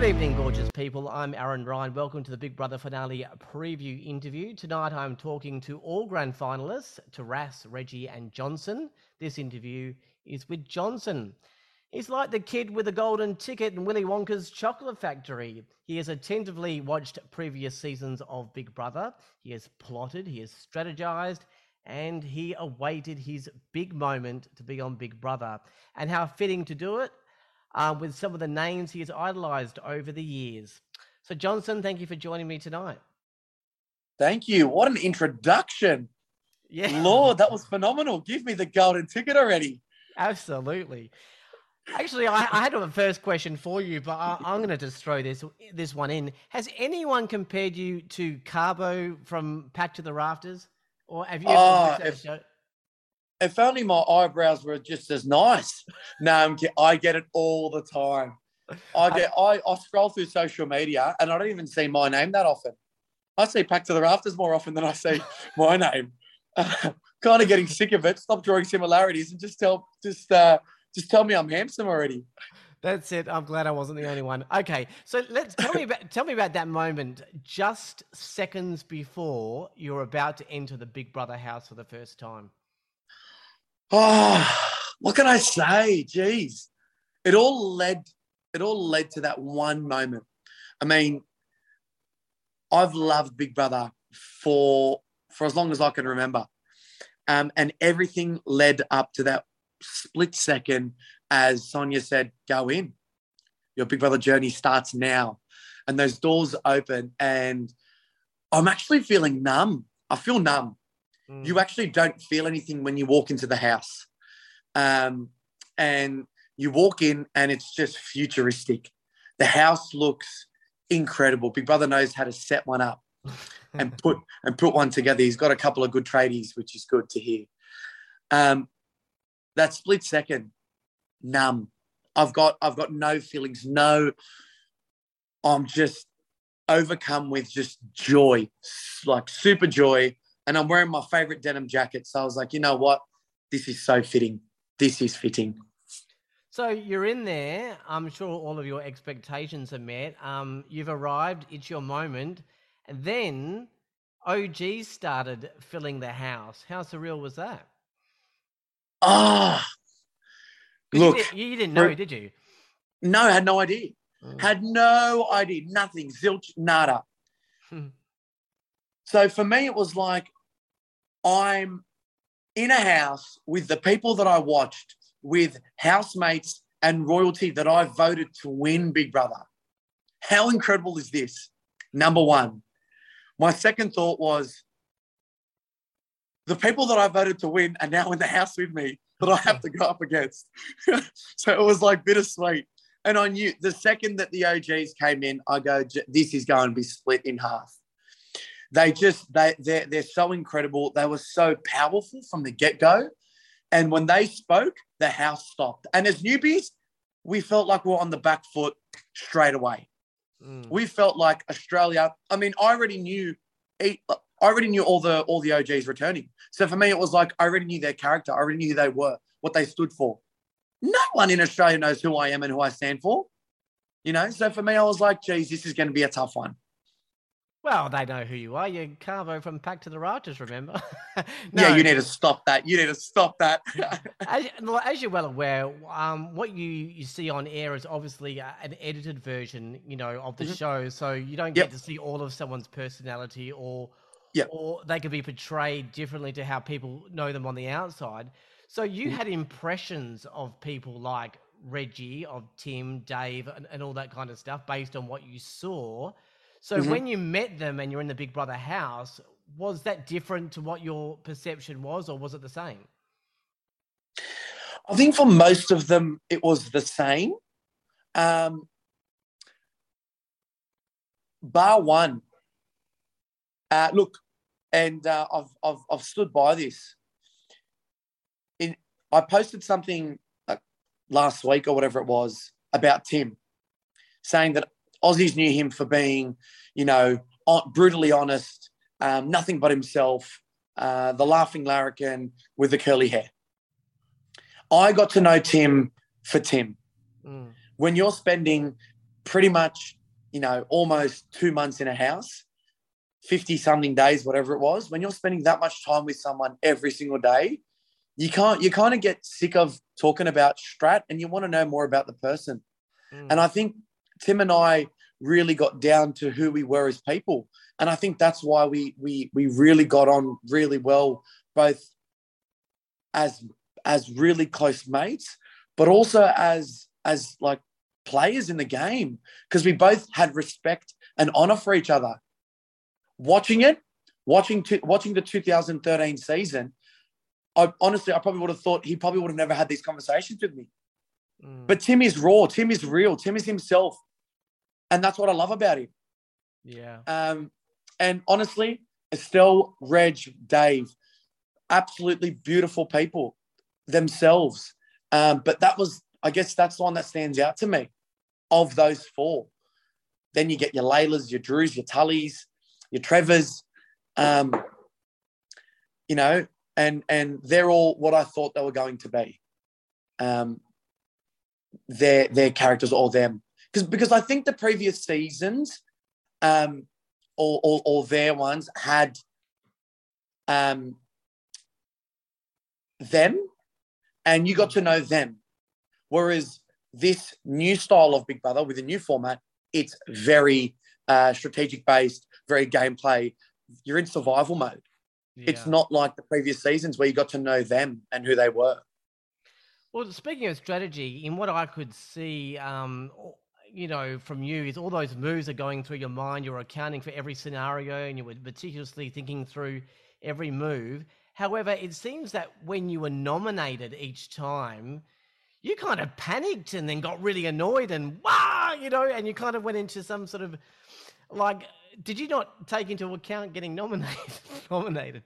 Good evening, gorgeous people. I'm Aaron Ryan. Welcome to the Big Brother finale preview interview. Tonight I'm talking to all grand finalists, Taras, Reggie, and Johnson. This interview is with Johnson. He's like the kid with the golden ticket in Willy Wonka's chocolate factory. He has attentively watched previous seasons of Big Brother. He has plotted, he has strategized, and he awaited his big moment to be on Big Brother. And how fitting to do it uh, with some of the names he has idolized over the years. So, Johnson, thank you for joining me tonight. Thank you. What an introduction. Yeah. Lord, that was phenomenal. Give me the golden ticket already. Absolutely. Actually, I, I had a first question for you, but I, am going to just throw this this one in. Has anyone compared you to Carbo from Packed to the Rafters, or have you? Ever oh, if, if, only my eyebrows were just as nice. No, I get it all the time. I get I, I scroll through social media and I don't even see my name that often. I see Packed to the Rafters more often than I see my name. Uh, kind of getting sick of it. Stop drawing similarities and just tell just. Uh, just tell me I'm handsome already. That's it. I'm glad I wasn't the only one. Okay, so let's tell me about tell me about that moment just seconds before you're about to enter the Big Brother house for the first time. Oh, what can I say? Jeez, it all led it all led to that one moment. I mean, I've loved Big Brother for for as long as I can remember, um, and everything led up to that split second as Sonia said, go in. Your Big Brother journey starts now. And those doors open, and I'm actually feeling numb. I feel numb. Mm. You actually don't feel anything when you walk into the house. Um, and you walk in, and it's just futuristic. The house looks incredible. Big Brother knows how to set one up and put and put one together. He's got a couple of good tradies, which is good to hear. Um, that split second, numb. I've got I've got no feelings, no. I'm just overcome with just joy, like super joy. And I'm wearing my favorite denim jacket. So I was like, you know what? This is so fitting. This is fitting. So you're in there. I'm sure all of your expectations are met. Um, you've arrived. It's your moment. And then OG started filling the house. How surreal was that? Ah, oh, look, you, did, you didn't know, did you? No, I had no idea. Mm. Had no idea. Nothing. Zilch. Nada. Hmm. so for me, it was like I'm in a house with the people that I watched, with housemates and royalty that I voted to win Big Brother. How incredible is this? Number one. My second thought was, the people that I voted to win are now in the house with me that I have to go up against. so it was like bittersweet. And I knew the second that the OGs came in, I go, this is going to be split in half. They just, they, they're, they're so incredible. They were so powerful from the get go. And when they spoke, the house stopped. And as newbies, we felt like we are on the back foot straight away. Mm. We felt like Australia. I mean, I already knew I already knew all the all the OGs returning. So for me, it was like I already knew their character. I already knew who they were, what they stood for. No one in Australia knows who I am and who I stand for. You know, so for me, I was like, geez, this is going to be a tough one. Well, they know who you are. You're Carbo from Packed to the Rafters, remember? no. Yeah, you need to stop that. You need to stop that. as, as, you're well aware, um, what you, you see on air is obviously an edited version, you know, of the mm-hmm. show. So you don't get yep. to see all of someone's personality or yeah. Or they could be portrayed differently to how people know them on the outside. So you mm. had impressions of people like Reggie, of Tim, Dave, and, and all that kind of stuff based on what you saw. So mm-hmm. when you met them and you're in the Big Brother house, was that different to what your perception was, or was it the same? I think for most of them, it was the same. Um, bar one, uh, look, and uh, I've, I've, I've stood by this. In, I posted something uh, last week or whatever it was about Tim, saying that Aussies knew him for being, you know, brutally honest, um, nothing but himself, uh, the laughing larrikin with the curly hair. I got to know Tim for Tim. Mm. When you're spending pretty much, you know, almost two months in a house, 50 something days, whatever it was, when you're spending that much time with someone every single day, you can't, you kind of get sick of talking about strat and you want to know more about the person. Mm. And I think Tim and I really got down to who we were as people. And I think that's why we we we really got on really well, both as as really close mates, but also as as like players in the game because we both had respect and honor for each other. Watching it, watching to, watching the 2013 season, I honestly I probably would have thought he probably would have never had these conversations with me. Mm. But Tim is raw. Tim is real. Tim is himself, and that's what I love about him. Yeah. Um, and honestly, Estelle, Reg, Dave, absolutely beautiful people themselves. Um, but that was, I guess, that's the one that stands out to me of those four. Then you get your Laylas, your Drews, your Tullys, your Trevors, um, you know, and and they're all what I thought they were going to be. Um, their their characters or them because because I think the previous seasons, um, or or, or their ones had um them and you got to know them. Whereas this new style of Big Brother with a new format, it's very uh, strategic based, very gameplay. You're in survival mode. Yeah. It's not like the previous seasons where you got to know them and who they were. Well, speaking of strategy, in what I could see, um, you know, from you is all those moves are going through your mind. You're accounting for every scenario, and you were meticulously thinking through every move. However, it seems that when you were nominated each time, you kind of panicked and then got really annoyed and wow, you know, and you kind of went into some sort of like, did you not take into account getting nominated? nominated?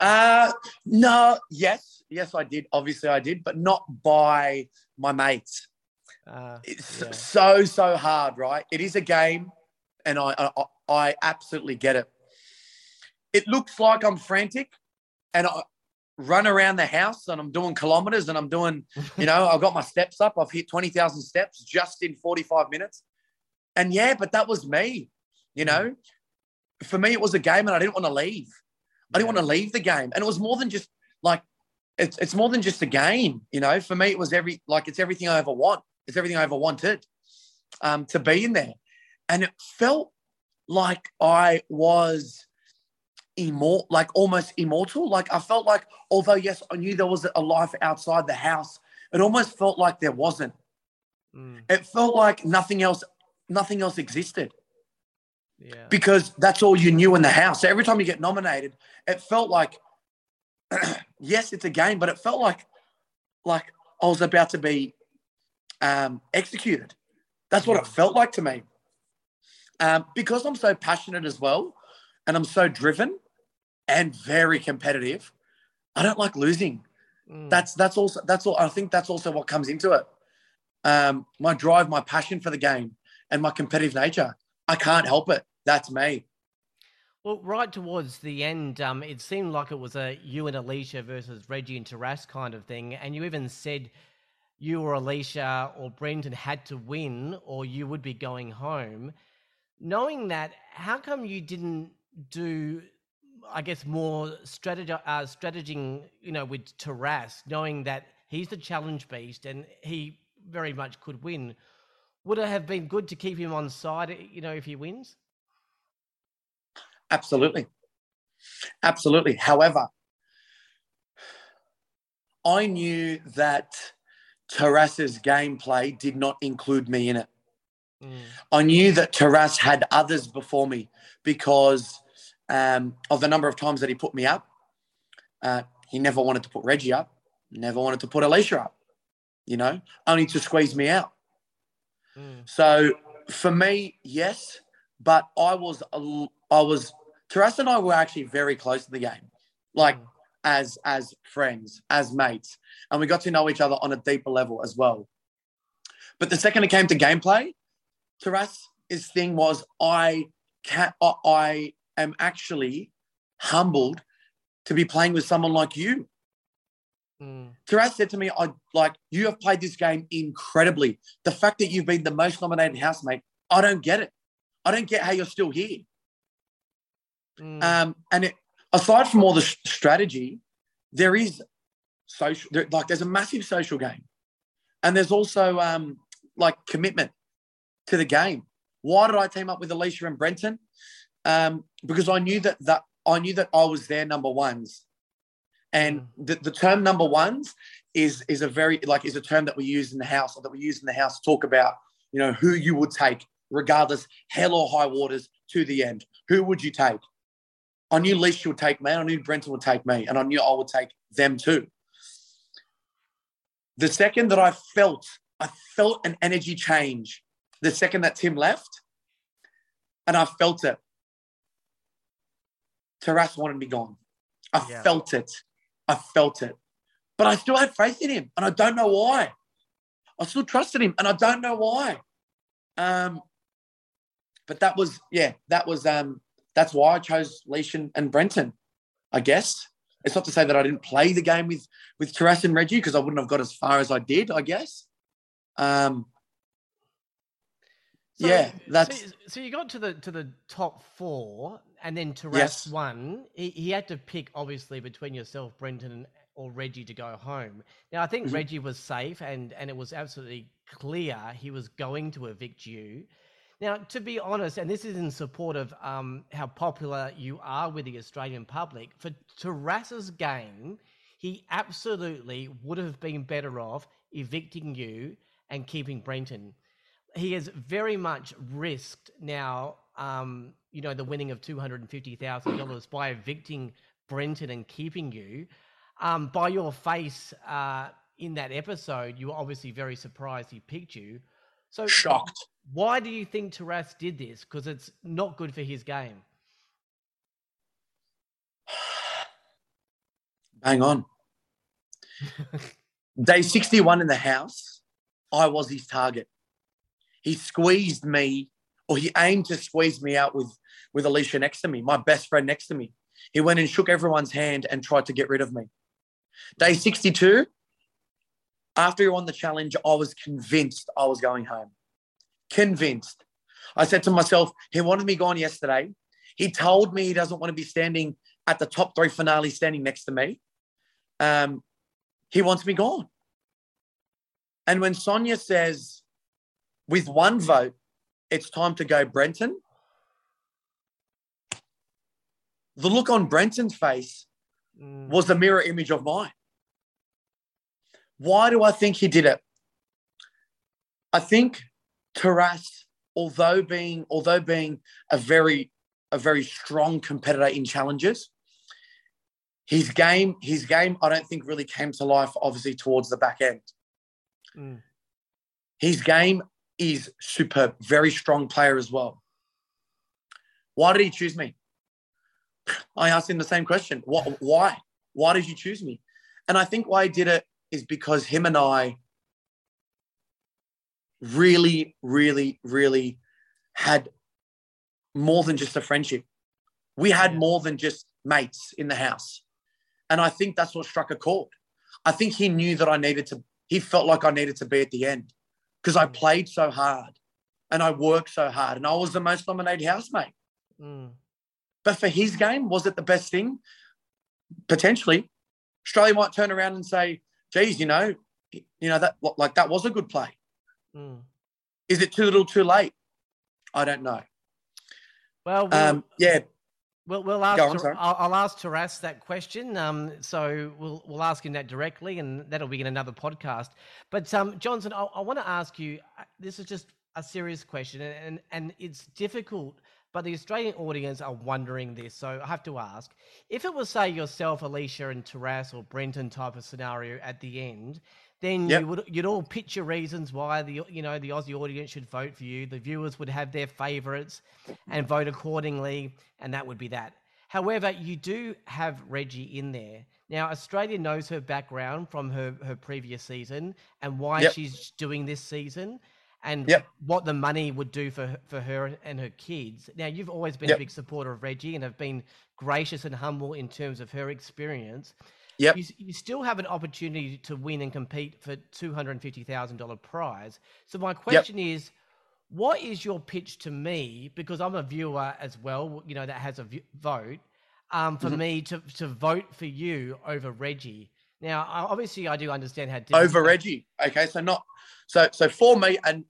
Uh, no, yes, yes, I did. Obviously, I did, but not by my mates. Uh, it's yeah. so so hard, right? It is a game, and I, I I absolutely get it it looks like I'm frantic and I run around the house and I'm doing kilometers and I'm doing, you know, I've got my steps up. I've hit 20,000 steps just in 45 minutes. And yeah, but that was me, you know. For me, it was a game and I didn't want to leave. I didn't want to leave the game. And it was more than just like, it's, it's more than just a game, you know. For me, it was every, like, it's everything I ever want. It's everything I ever wanted um, to be in there. And it felt like I was immortal, like almost immortal. Like I felt like, although yes, I knew there was a life outside the house, it almost felt like there wasn't. Mm. It felt like nothing else, nothing else existed. Yeah. Because that's all you knew in the house. So every time you get nominated, it felt like, yes, it's a game, but it felt like, like I was about to be um, executed. That's what it felt like to me. Um, because I'm so passionate as well, and I'm so driven and very competitive. I don't like losing. Mm. That's that's also that's all. I think that's also what comes into it. Um, my drive, my passion for the game, and my competitive nature. I can't help it. That's me. Well, right towards the end, um, it seemed like it was a you and Alicia versus Reggie and Taras kind of thing, and you even said you or Alicia or Brenton had to win, or you would be going home. Knowing that, how come you didn't do I guess more strategy, uh, strategizing, you know, with Taras, knowing that he's the challenge beast and he very much could win. Would it have been good to keep him on side, you know, if he wins? Absolutely. Absolutely. However, I knew that Taras's gameplay did not include me in it. Mm. I knew that Taras had others before me because um, of the number of times that he put me up. Uh, he never wanted to put Reggie up, never wanted to put Alicia up, you know, only to squeeze me out. Mm. So for me, yes, but I was, I was, Taras and I were actually very close to the game, like mm. As as friends, as mates, and we got to know each other on a deeper level as well. But the second it came to gameplay, Taras, thing was I can I am actually humbled to be playing with someone like you. Mm. Taras said to me, I like you have played this game incredibly. The fact that you've been the most nominated housemate, I don't get it. I don't get how you're still here. Mm. Um, and it, aside from all the strategy, there is social, there, like there's a massive social game, and there's also um, like commitment to the game. Why did I team up with Alicia and Brenton? Um, because I knew that that I knew that I was their number ones, and mm. the, the term number ones is is a very like is a term that we use in the house or that we use in the house to talk about you know who you would take regardless hell or high waters to the end. Who would you take? I knew Leisha would take me, I knew Brenton would take me, and I knew I would take them too. The second that I felt, I felt an energy change. The second that Tim left, and I felt it. Taras wanted me gone. I yeah. felt it. I felt it. But I still had faith in him, and I don't know why. I still trusted him, and I don't know why. Um, but that was, yeah, that was um, that's why I chose Leash and, and Brenton, I guess. It's not to say that I didn't play the game with with Taras and Reggie because I wouldn't have got as far as I did, I guess. Um, so, yeah, that's so, so, you got to the to the top four, and then Taras yes. won. He, he, had to pick obviously between yourself, Brenton, or Reggie to go home. Now I think mm-hmm. Reggie was safe, and and it was absolutely clear he was going to evict you. Now, to be honest, and this is in support of um, how popular you are with the Australian public, for Taras's game, he absolutely would have been better off evicting you and keeping Brenton. He has very much risked now, um, you know, the winning of $250,000 by evicting Brenton and keeping you. Um, by your face uh, in that episode, you were obviously very surprised he picked you. So shocked. Why do you think Taras did this? Because it's not good for his game. Bang on. Day 61 in the house, I was his target. He squeezed me, or he aimed to squeeze me out with, with Alicia next to me, my best friend next to me. He went and shook everyone's hand and tried to get rid of me. Day 62, after he won the challenge, I was convinced I was going home. Convinced. I said to myself, he wanted me gone yesterday. He told me he doesn't want to be standing at the top three finale standing next to me. Um, he wants me gone. And when Sonia says, with one vote, it's time to go Brenton, the look on Brenton's face mm. was the mirror image of mine. Why do I think he did it? I think Taras, although being although being a very a very strong competitor in challenges, his game his game I don't think really came to life obviously towards the back end. Mm. His game is superb, very strong player as well. Why did he choose me? I asked him the same question. What, why? Why did you choose me? And I think why he did it is because him and I really, really, really had more than just a friendship. We had more than just mates in the house. And I think that's what struck a chord. I think he knew that I needed to, he felt like I needed to be at the end because I mm. played so hard and I worked so hard and I was the most nominated housemate. Mm. But for his game, was it the best thing? Potentially. Australia might turn around and say, geez, you know, you know, that like that was a good play. Mm. Is it too little, too late? I don't know. Well, we'll um, yeah. We'll, we'll ask. On, I'll, I'll, ask Taras that question. Um, so we'll we'll ask him that directly, and that'll be in another podcast. But um, Johnson, I, I want to ask you. Uh, this is just a serious question, and and it's difficult. But the Australian audience are wondering this, so I have to ask: if it was, say, yourself, Alicia, and Taras or Brenton type of scenario at the end, then yep. you would you'd all pitch your reasons why the you know the Aussie audience should vote for you. The viewers would have their favourites and vote accordingly, and that would be that. However, you do have Reggie in there. Now, Australia knows her background from her, her previous season and why yep. she's doing this season and yep. what the money would do for, for her and her kids. Now, you've always been a big supporter of Reggie and have been gracious and humble in terms of her experience. Yep. you, you still have an opportunity to win and compete for $250,000 prize. So my question is, what is your pitch to me? Because I'm a viewer as well, you know, that has a v- vote. Um, for Mhm. me to, to vote for you over Reggie. Now, obviously, I do understand how Over Reggie. Okay. So not so so for me, and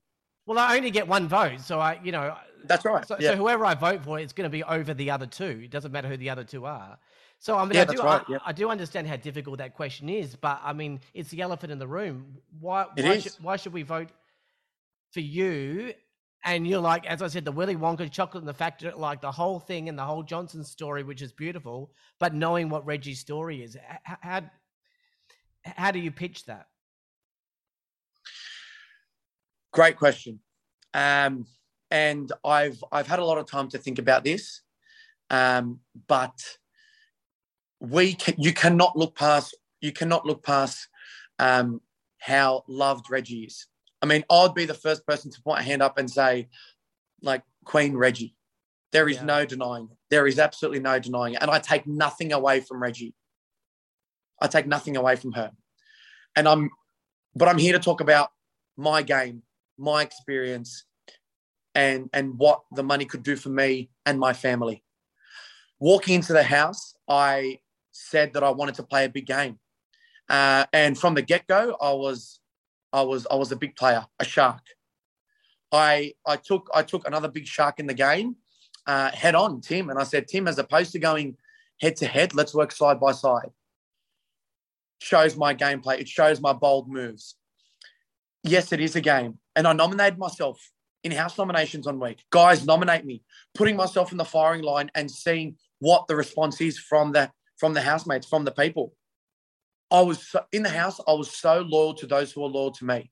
Well, I only get one vote, so I, you know, that's right. so, yeah. so whoever I vote for, it's going to be over the other two. It doesn't matter who the other two are. So I mean, Yeah, I do, right, I, yeah. I do understand how difficult that question is, but I mean, it's the elephant in the room. Why? It why, is. Should, why should we vote for you? And you're like, as I said, the Willy Wonka chocolate and the factor, like the whole thing and the whole Johnson story, which is beautiful, but knowing what Reggie's story is, h- h- how how do you pitch that? Great question. Um, and I've I've had a lot of time to think about this, um, but we can, you cannot look past you cannot look past um, how loved Reggie is. I mean, I'd be the first person to point a hand up and say, like Queen Reggie. There is Yeah. no denying. it. There is absolutely no denying it. And I take nothing away from Reggie. I take nothing away from her. And I'm, but I'm here to talk about my game, my experience, and and what the money could do for me and my family. Walking into the house, I said that I wanted to play a big game, uh, and from the get go, I was, I was, I was a big player, a shark. I I took I took another big shark in the game, uh, head on, Tim, and I said, Tim, as opposed to going head to head, let's work side by side. Shows my gameplay. It shows my bold moves. Yes, it is a game, and I nominated myself in house nominations on week. Guys, nominate me. Putting myself in the firing line and seeing what the response is from the from the housemates, from the people. I was so, in the house. I was so loyal to those who were loyal to me,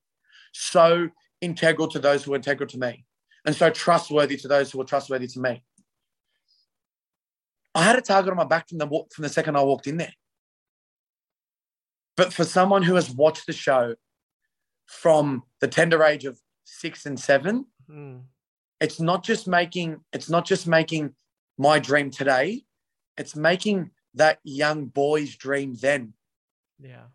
so integral to those who were integral to me, and so trustworthy to those who were trustworthy to me. I had a target on my back from the from the second I walked in there. But for someone who has watched the show from the tender age of six and seven, Hmm. it's not just making it's not just making my dream today it's making that young boy's dream then. Yeah.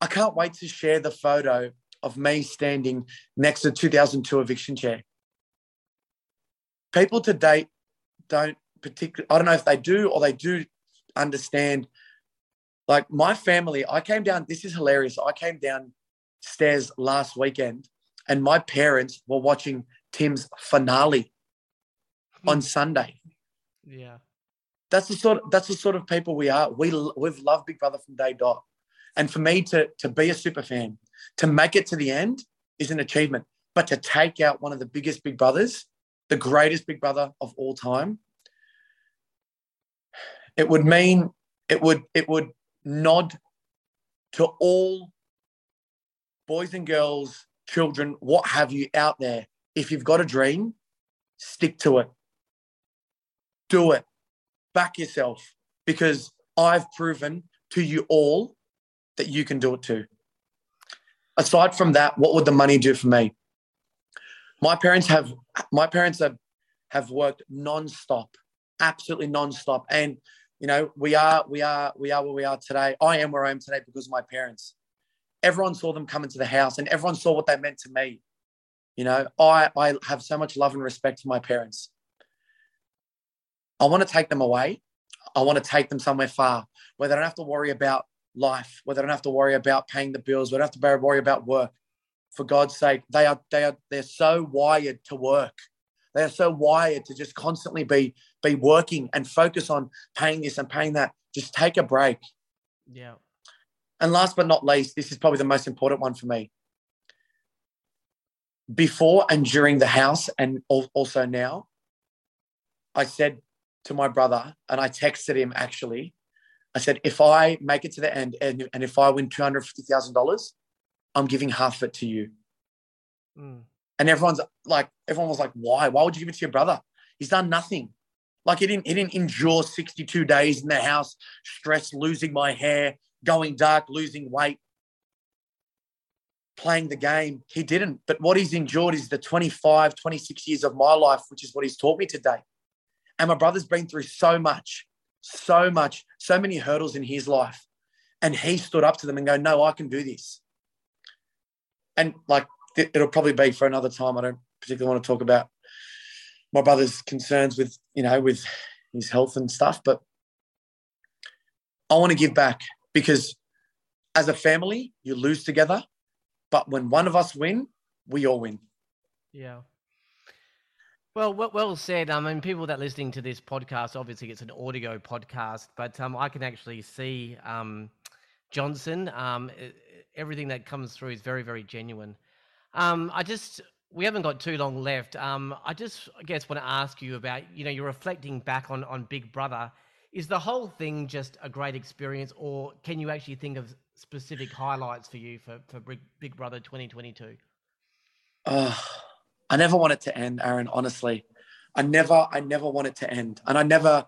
i can't wait to share the photo of me standing next to 2002 eviction chair. People to date don't particularly i don't know if they do or they do understand. Like my family i came down this is hilarious i came downstairs last weekend and my parents were watching tim's finale on hmm. sunday. Yeah. That's the sort of, that's the sort of people we are. We we've loved big brother from day dot. And for me to to be a super fan to make it to the end is an achievement. But to take out one of the biggest big brothers the greatest big brother of all time it would mean it would it would nod to all boys and girls children what have you out there. If you've got a dream stick to it. Do it back yourself because i've proven to you all that you can do it too. Aside from that what would the money do for me? My parents have my parents have have worked non-stop absolutely non-stop. And you know we are we are we are where we are today. I am where i am today because of my parents. Everyone saw them come into the house and everyone saw what they meant to me. You know i i have so much love and respect for my parents i want to take them away. I want to take them somewhere far where they don't have to worry about life where they don't have to worry about paying the bills where they don't have to worry about work. For god's sake they are they are they're so wired to work. They are so wired to just constantly be be working and focus on paying this and paying that. Just take a break. Yeah. and last but not least, this is probably the most important one for me. Before and during the house, and also now, I said to my brother, and I texted him actually, I said, if I make it to the end and, and if I win $250,000, I'm giving half of it to you. Mm. And everyone's like, everyone was like, why? Why would you give it to your brother? He's done nothing. Like he didn't, he didn't endure 62 days in the house, stress, losing my hair, going dark, losing weight, playing the game. He didn't. But what he's endured is the 25, 26 years of my life, which is what he's taught me today. And my brother's been through so much, so much, so many hurdles in his life. And he stood up to them and go, no, I can do this. And like, it'll probably be for another time. I don't particularly want to talk about my brother's concerns with, you know, with his health and stuff, but I want to give back because as a family, you lose together. But when one of us win, we all win. Yeah. Well, well, said. I mean, people that are listening to this podcast, obviously it's an audio podcast, but um, I can actually see um, Johnson. Um, everything that comes through is very, very genuine. Um, I just, we haven't got too long left. Um, I just, I guess, want to ask you about, you know, you're reflecting back on on Big Brother. Is the whole thing just a great experience, or can you actually think of specific highlights for you for for Big Brother 2022? Oh, I never want it to end, Aaron. Honestly, I never, I never want it to end, and I never,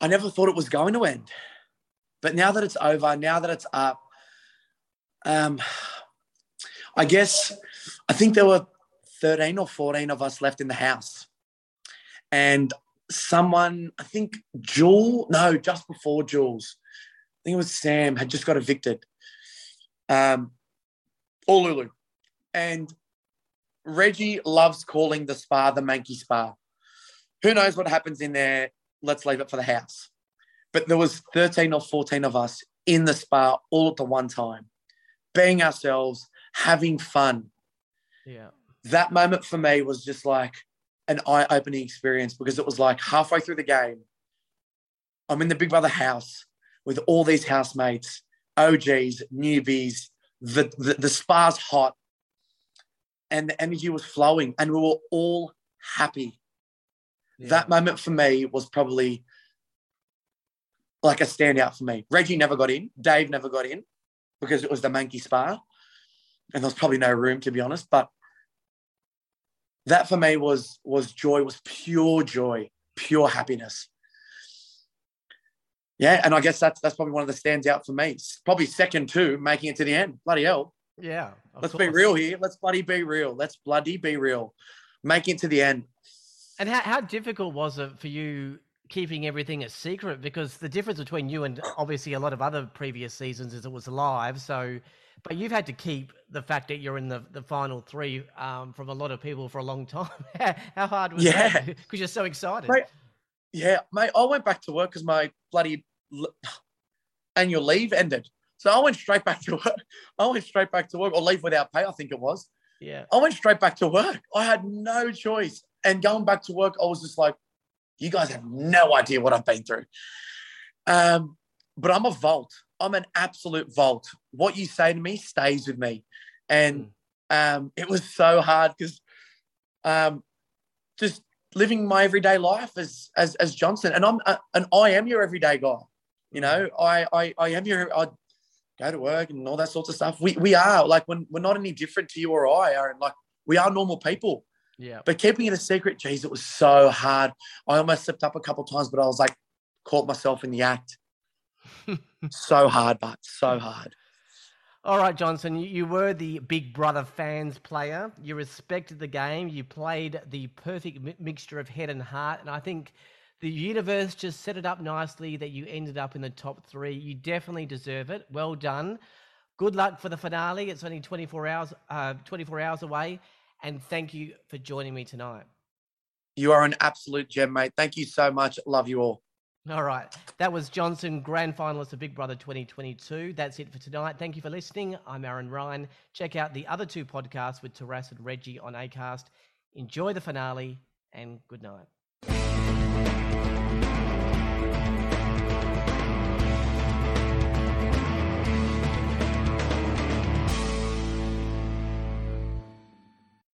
I never thought it was going to end. But now that it's over, now that it's up, um, I guess I think there were 13 or 14 of us left in the house. And someone, I think Jewel, no, just before Jules, I think it was Sam, had just got evicted. Um, or Lulu. And Reggie loves calling the spa the Mankey Spa. Who knows what happens in there? Let's leave it for the house. But there was 13 or 14 of us in the spa all at the one time, being ourselves, having fun. Yeah. That moment for me was just like an eye-opening experience because it was like halfway through the game, I'm in the Big Brother house with all these housemates, OGs, newbies. The, the, the spa's hot and the energy was flowing and we were all happy. Yeah. That moment for me was probably like a standout for me. Reggie never got in. Dave never got in because it was the Monkey Spa. And there was probably no room to be honest. But that for me was was joy, was pure joy, pure happiness. Yeah, and I guess that's that's probably one of the stands out for me. Probably second to making it to the end. Bloody hell. Yeah. Let's course. be real here. Let's bloody be real. Let's bloody be real. Make it to the end. And how, how difficult was it for you keeping everything a secret? Because the difference between you and obviously a lot of other previous seasons is it was live. So, but you've had to keep the fact that you're in the, the final three um, from a lot of people for a long time. how hard was yeah. that? Because you're so excited. Mate, yeah, mate. I went back to work because my bloody annual leave ended. So I went straight back to work. I went straight back to work or leave without pay, I think it was. Yeah. I went straight back to work. I had no choice. And going back to work, I was just like, you guys have no idea what I've been through. Um, but I'm a vault. I'm an absolute vault. What you say to me stays with me. And mm. um, it was so hard because um, just living my everyday life as as, as Johnson, and I'm uh, and I am your everyday guy. You know, mm. I I, I am your I go to work and all that sorts of stuff. We we are like when we're not any different to you or I are like we are normal people. Yeah. But keeping it a secret, geez, it was so hard. I almost slipped up a couple times, but I was like caught myself in the act. so hard, but so hard. All right, Johnson, you were the Big Brother fans player. You respected the game. You played the perfect mixture of head and heart. And I think the universe just set it up nicely that you ended up in the top three. You definitely deserve it. Well done. Good luck for the finale. It's only 24 hours, uh, 24 hours away. And thank you for joining me tonight. You are an absolute gem, mate. Thank you so much. Love you all. All right. That was Johnson, grand finalist of Big Brother 2022. That's it for tonight. Thank you for listening. I'm Aaron Ryan. Check out the other two podcasts with Taras and Reggie on ACAST. Enjoy the finale and good night.